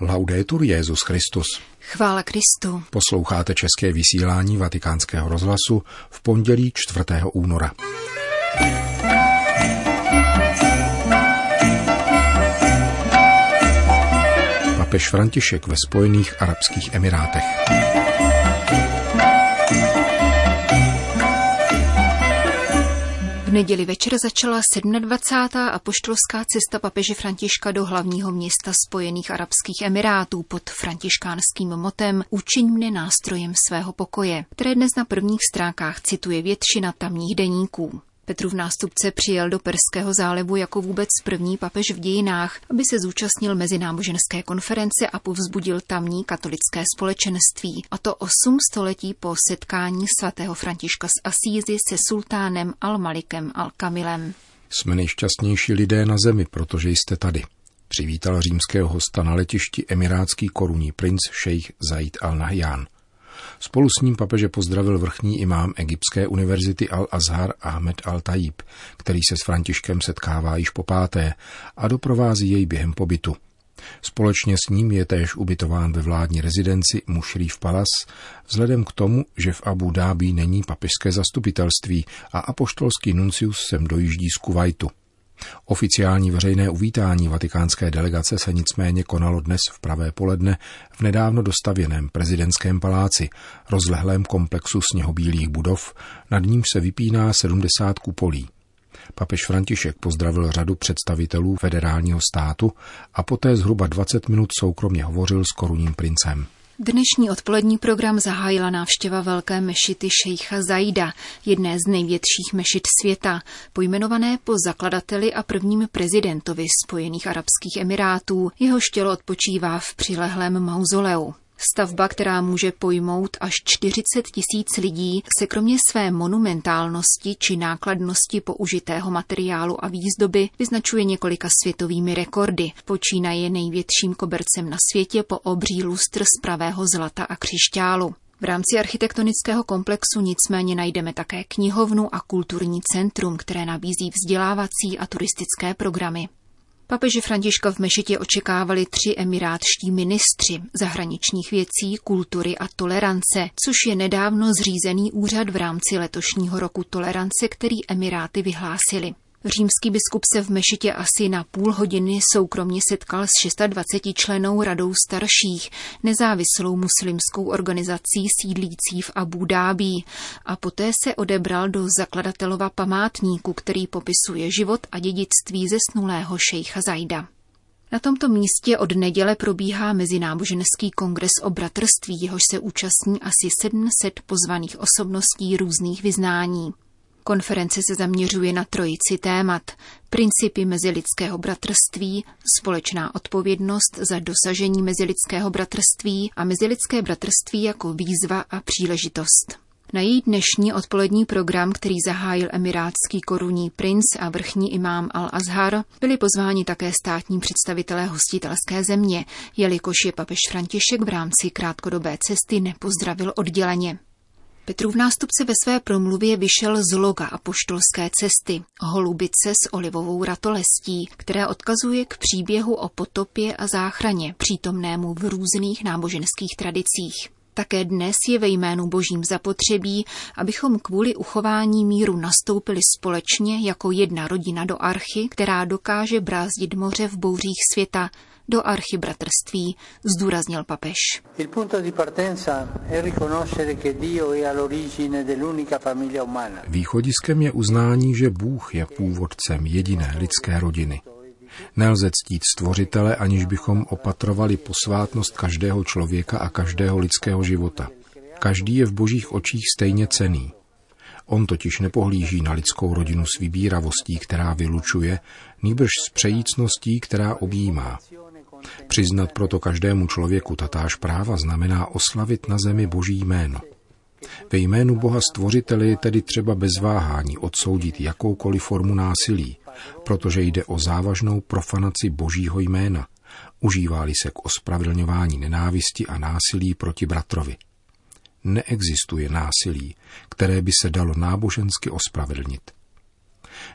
Laudetur Jezus Christus. Chvála Kristu. Posloucháte české vysílání Vatikánského rozhlasu v pondělí 4. února. Papež František ve Spojených Arabských Emirátech. Neděli večer začala 27. apoštolská cesta papeže Františka do hlavního města Spojených Arabských Emirátů pod františkánským motem Učiň mne nástrojem svého pokoje, které dnes na prvních stránkách cituje většina tamních deníků. Petrův nástupce přijel do Perského zálivu jako vůbec první papež v dějinách, aby se zúčastnil mezináboženské konference a povzbudil tamní katolické společenství, a to osm století po setkání svatého Františka z Asízy se sultánem Al-Malikem Al-Kamilem. Jsme nejšťastnější lidé na zemi, protože jste tady. Přivítal římského hosta na letišti emirátský korunní princ šejch Zaid al-Nahyan. Spolu s ním papeže pozdravil vrchní imám Egyptské univerzity Al-Azhar Ahmed Al-Tajib, který se s Františkem setkává již po páté a doprovází jej během pobytu. Společně s ním je též ubytován ve vládní rezidenci Mushrif Palace, vzhledem k tomu, že v Abu Dhabi není papežské zastupitelství a apoštolský nuncius sem dojíždí z Kuwaitu. Oficiální veřejné uvítání vatikánské delegace se nicméně konalo dnes v pravé poledne v nedávno dostavěném prezidentském paláci, rozlehlém komplexu sněhobílých budov, nad ním se vypíná 70 kupolí. Papež František pozdravil řadu představitelů federálního státu a poté zhruba 20 minut soukromně hovořil s korunním princem. Dnešní odpolední program zahájila návštěva velké mešity šejcha Zaida, jedné z největších mešit světa, pojmenované po zakladateli a prvním prezidentovi Spojených Arabských Emirátů. Jeho tělo odpočívá v přilehlém mauzoleu. Stavba, která může pojmout až 40 tisíc lidí, se kromě své monumentálnosti či nákladnosti použitého materiálu a výzdoby vyznačuje několika světovými rekordy. Počínaje největším kobercem na světě po obří lustr z pravého zlata a křišťálu. V rámci architektonického komplexu nicméně najdeme také knihovnu a kulturní centrum, které nabízí vzdělávací a turistické programy. Papeže Františka v Mešitě očekávali tři emirátští ministři zahraničních věcí, kultury a tolerance, což je nedávno zřízený úřad v rámci letošního roku tolerance, který Emiráty vyhlásili. Římský biskup se v mešitě asi na půl hodiny soukromně setkal s 26 členou radou starších, nezávislou muslimskou organizací sídlící v Abu Dhabi a poté se odebral do zakladatelova památníku, který popisuje život a dědictví zesnulého šejcha Zajda. Na tomto místě od neděle probíhá mezináboženský kongres o bratrství, jehož se účastní asi 700 pozvaných osobností různých vyznání. Konference se zaměřuje na trojici témat. Principy mezilidského bratrství, společná odpovědnost za dosažení mezilidského bratrství a mezilidské bratrství jako výzva a příležitost. Na její dnešní odpolední program, který zahájil emirátský korunní princ a vrchní imám Al-Azhar, byli pozváni také státní představitelé hostitelské země, jelikož je papež František v rámci krátkodobé cesty nepozdravil odděleně. Petrův nástupce ve své promluvě vyšel z loga apoštolské cesty, holubice s olivovou ratolestí, která odkazuje k příběhu o potopě a záchraně, přítomnému v různých náboženských tradicích. Také dnes je ve jménu božím zapotřebí, abychom kvůli uchování míru nastoupili společně jako jedna rodina do archy, která dokáže brázdit moře v bouřích světa, do archibratrství, zdůraznil papež. Východiskem je uznání, že Bůh je původcem jediné lidské rodiny. Nelze ctít stvořitele, aniž bychom opatrovali posvátnost každého člověka a každého lidského života. Každý je v božích očích stejně cený. On totiž nepohlíží na lidskou rodinu s vybíravostí, která vylučuje, nýbrž s přejícností, která objímá. Přiznat proto každému člověku tatáž práva znamená oslavit na zemi boží jméno. Ve jménu Boha stvořiteli je tedy třeba bez váhání odsoudit jakoukoliv formu násilí, protože jde o závažnou profanaci božího jména, užívá se k ospravedlňování nenávisti a násilí proti bratrovi. Neexistuje násilí, které by se dalo nábožensky ospravedlnit.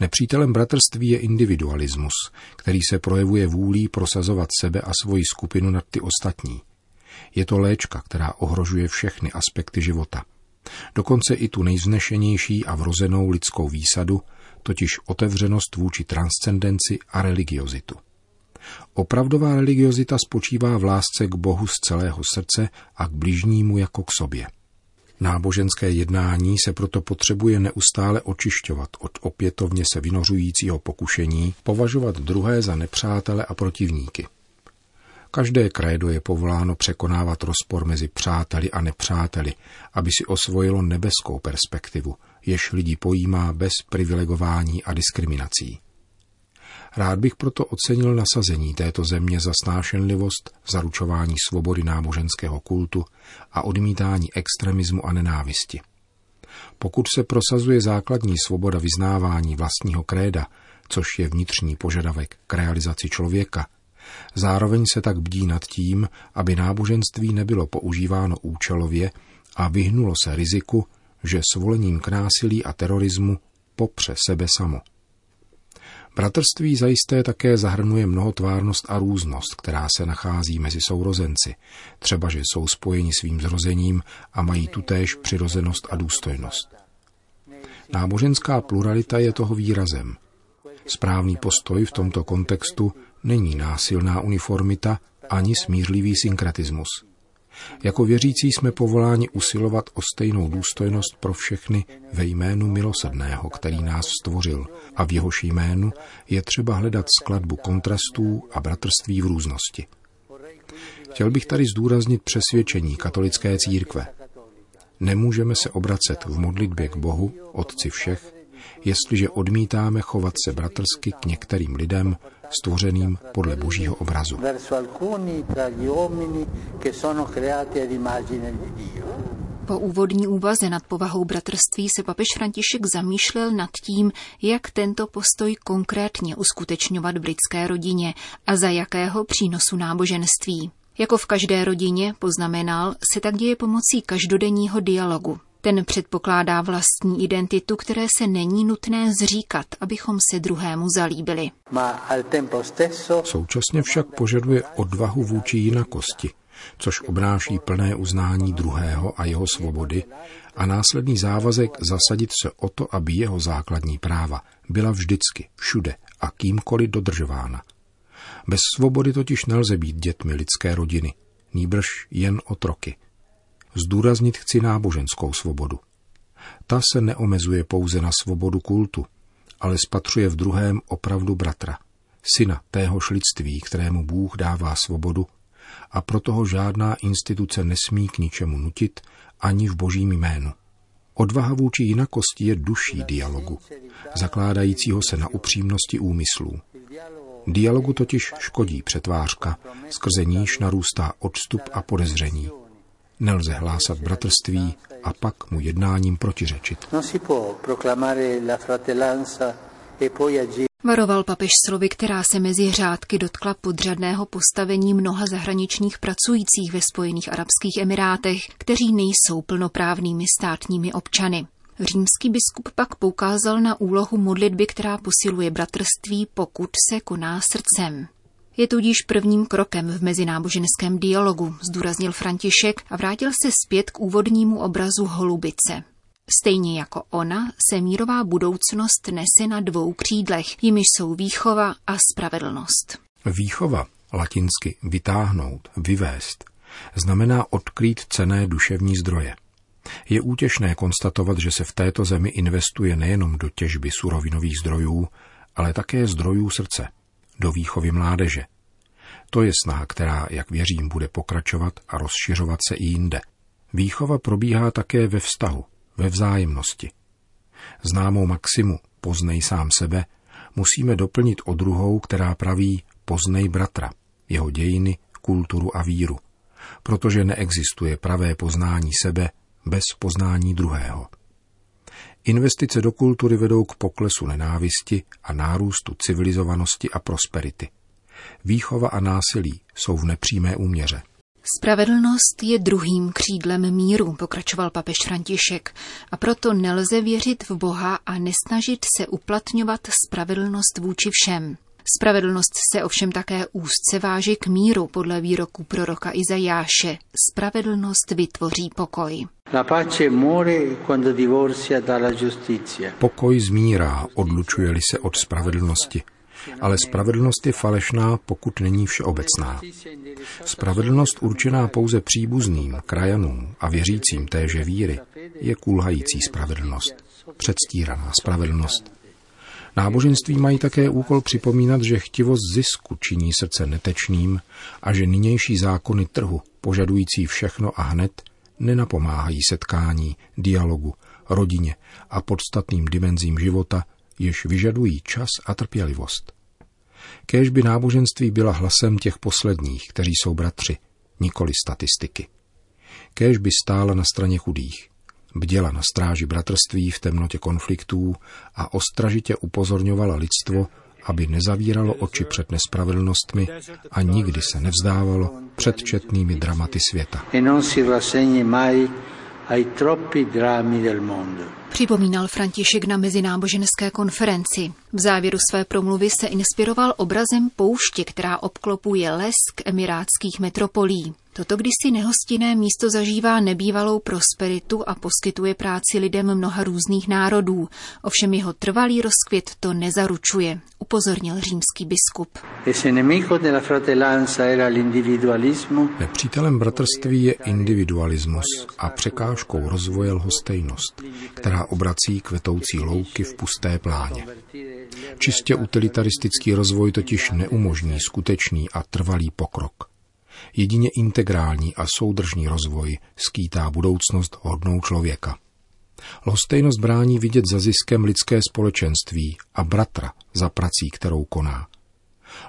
Nepřítelem bratrství je individualismus, který se projevuje vůlí prosazovat sebe a svoji skupinu nad ty ostatní. Je to léčka, která ohrožuje všechny aspekty života. Dokonce i tu nejznešenější a vrozenou lidskou výsadu, totiž otevřenost vůči transcendenci a religiozitu. Opravdová religiozita spočívá v lásce k Bohu z celého srdce a k bližnímu jako k sobě. Náboženské jednání se proto potřebuje neustále očišťovat od opětovně se vynořujícího pokušení považovat druhé za nepřátele a protivníky. Každé krédo je povoláno překonávat rozpor mezi přáteli a nepřáteli, aby si osvojilo nebeskou perspektivu, jež lidi pojímá bez privilegování a diskriminací. Rád bych proto ocenil nasazení této země za snášenlivost, zaručování svobody náboženského kultu a odmítání extremismu a nenávisti. Pokud se prosazuje základní svoboda vyznávání vlastního kréda, což je vnitřní požadavek k realizaci člověka, zároveň se tak bdí nad tím, aby náboženství nebylo používáno účelově a vyhnulo se riziku, že svolením k násilí a terorismu popře sebe samo. Bratrství zajisté také zahrnuje mnohotvárnost a různost, která se nachází mezi sourozenci, třeba že jsou spojeni svým zrozením a mají tutéž přirozenost a důstojnost. Náboženská pluralita je toho výrazem. Správný postoj v tomto kontextu není násilná uniformita ani smířlivý synkratismus – jako věřící jsme povoláni usilovat o stejnou důstojnost pro všechny ve jménu milosrdného, který nás stvořil a v jehož jménu je třeba hledat skladbu kontrastů a bratrství v různosti. Chtěl bych tady zdůraznit přesvědčení katolické církve. Nemůžeme se obracet v modlitbě k Bohu, Otci všech, jestliže odmítáme chovat se bratrsky k některým lidem, stvořeným podle božího obrazu. Po úvodní úvaze nad povahou bratrství se papež František zamýšlel nad tím, jak tento postoj konkrétně uskutečňovat v lidské rodině a za jakého přínosu náboženství. Jako v každé rodině, poznamenal, se tak děje pomocí každodenního dialogu. Ten předpokládá vlastní identitu, které se není nutné zříkat, abychom se druhému zalíbili. Současně však požaduje odvahu vůči jinakosti, což obnáší plné uznání druhého a jeho svobody a následný závazek zasadit se o to, aby jeho základní práva byla vždycky, všude a kýmkoliv dodržována. Bez svobody totiž nelze být dětmi lidské rodiny, nýbrž jen otroky – Zdůraznit chci náboženskou svobodu. Ta se neomezuje pouze na svobodu kultu, ale spatřuje v druhém opravdu bratra, syna téhož lidství, kterému Bůh dává svobodu a proto ho žádná instituce nesmí k ničemu nutit ani v božím jménu. Odvaha vůči jinakosti je duší dialogu, zakládajícího se na upřímnosti úmyslů. Dialogu totiž škodí přetvářka, skrze níž narůstá odstup a podezření. Nelze hlásat bratrství a pak mu jednáním protiřečit. E Varoval papež slovy, která se mezi řádky dotkla podřadného postavení mnoha zahraničních pracujících ve Spojených Arabských Emirátech, kteří nejsou plnoprávnými státními občany. Římský biskup pak poukázal na úlohu modlitby, která posiluje bratrství, pokud se koná srdcem. Je tudíž prvním krokem v mezináboženském dialogu, zdůraznil František a vrátil se zpět k úvodnímu obrazu holubice. Stejně jako ona se mírová budoucnost nese na dvou křídlech, jimiž jsou výchova a spravedlnost. Výchova, latinsky vytáhnout, vyvést, znamená odkrýt cené duševní zdroje. Je útěšné konstatovat, že se v této zemi investuje nejenom do těžby surovinových zdrojů, ale také zdrojů srdce – do výchovy mládeže. To je snaha, která, jak věřím, bude pokračovat a rozšiřovat se i jinde. Výchova probíhá také ve vztahu, ve vzájemnosti. Známou maximu poznej sám sebe musíme doplnit o druhou, která praví poznej bratra, jeho dějiny, kulturu a víru, protože neexistuje pravé poznání sebe bez poznání druhého. Investice do kultury vedou k poklesu nenávisti a nárůstu civilizovanosti a prosperity. Výchova a násilí jsou v nepřímé úměře. Spravedlnost je druhým křídlem míru, pokračoval papež František, a proto nelze věřit v Boha a nesnažit se uplatňovat spravedlnost vůči všem. Spravedlnost se ovšem také úzce váže k míru podle výroku proroka Izajáše. Spravedlnost vytvoří pokoj. Pokoj zmírá, odlučuje-li se od spravedlnosti. Ale spravedlnost je falešná, pokud není všeobecná. Spravedlnost určená pouze příbuzným, krajanům a věřícím téže víry je kulhající spravedlnost, předstíraná spravedlnost. Náboženství mají také úkol připomínat, že chtivost zisku činí srdce netečným a že nynější zákony trhu, požadující všechno a hned, nenapomáhají setkání, dialogu, rodině a podstatným dimenzím života, jež vyžadují čas a trpělivost. Kéž by náboženství byla hlasem těch posledních, kteří jsou bratři, nikoli statistiky. Kéž by stála na straně chudých, bděla na stráži bratrství v temnotě konfliktů a ostražitě upozorňovala lidstvo, aby nezavíralo oči před nespravedlnostmi a nikdy se nevzdávalo před četnými dramaty světa. E Připomínal František na mezináboženské konferenci. V závěru své promluvy se inspiroval obrazem pouště, která obklopuje lesk emirátských metropolí. Toto kdysi nehostinné místo zažívá nebývalou prosperitu a poskytuje práci lidem mnoha různých národů. Ovšem jeho trvalý rozkvět to nezaručuje, upozornil římský biskup. Nepřítelem bratrství je individualismus a překážkou rozvoje lhostejnost, která obrací kvetoucí louky v pusté pláně. Čistě utilitaristický rozvoj totiž neumožní skutečný a trvalý pokrok. Jedině integrální a soudržný rozvoj skýtá budoucnost hodnou člověka. Lhostejnost brání vidět za ziskem lidské společenství a bratra za prací, kterou koná.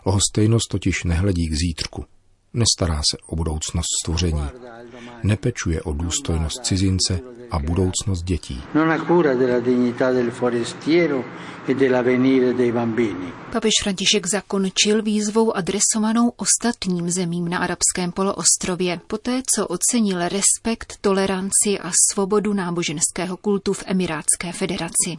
Lhostejnost totiž nehledí k zítřku, nestará se o budoucnost stvoření, nepečuje o důstojnost cizince a budoucnost dětí. Papež František zakončil výzvou adresovanou ostatním zemím na arabském poloostrově, poté co ocenil respekt, toleranci a svobodu náboženského kultu v Emirátské federaci.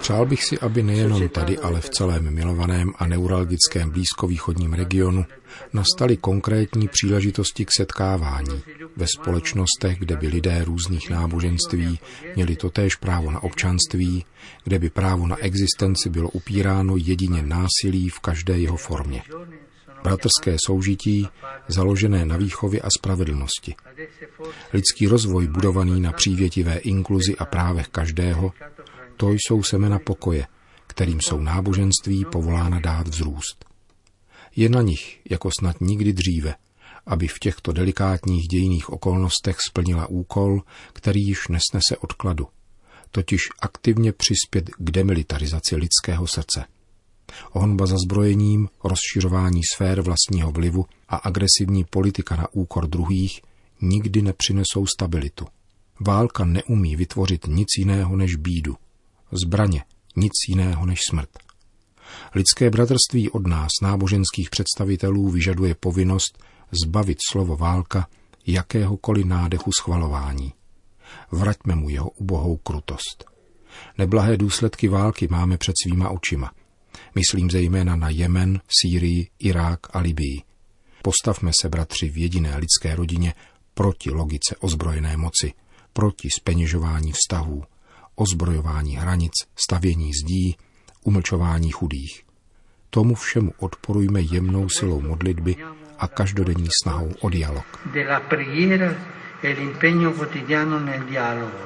Přál bych si, aby nejenom tady, ale v celém milovaném a neuralgickém blízkovýchodním regionu nastaly konkrétní příležitosti k setkávání ve společnostech, kde by lidé různých náboženství měli totéž právo na občanství, kde by právo na existenci bylo upíráno jedině násilí v každé jeho formě. Bratrské soužití založené na výchově a spravedlnosti. Lidský rozvoj budovaný na přívětivé inkluzi a právech každého, to jsou semena pokoje, kterým jsou náboženství povolána dát vzrůst. Je na nich, jako snad nikdy dříve, aby v těchto delikátních dějiných okolnostech splnila úkol, který již nesnese odkladu, totiž aktivně přispět k demilitarizaci lidského srdce. Honba za zbrojením, rozšiřování sfér vlastního vlivu a agresivní politika na úkor druhých nikdy nepřinesou stabilitu. Válka neumí vytvořit nic jiného než bídu. Zbraně nic jiného než smrt. Lidské bratrství od nás, náboženských představitelů, vyžaduje povinnost zbavit slovo válka jakéhokoliv nádechu schvalování. Vraťme mu jeho ubohou krutost. Neblahé důsledky války máme před svýma očima. Myslím zejména na Jemen, Sýrii, Irák a Libii. Postavme se, bratři, v jediné lidské rodině proti logice ozbrojené moci, proti speněžování vztahů, ozbrojování hranic, stavění zdí, umlčování chudých. Tomu všemu odporujme jemnou silou modlitby a každodenní snahou o dialog. E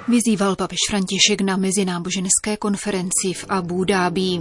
Vyzýval papež František na mezináboženské konferenci v Abu Dhabi.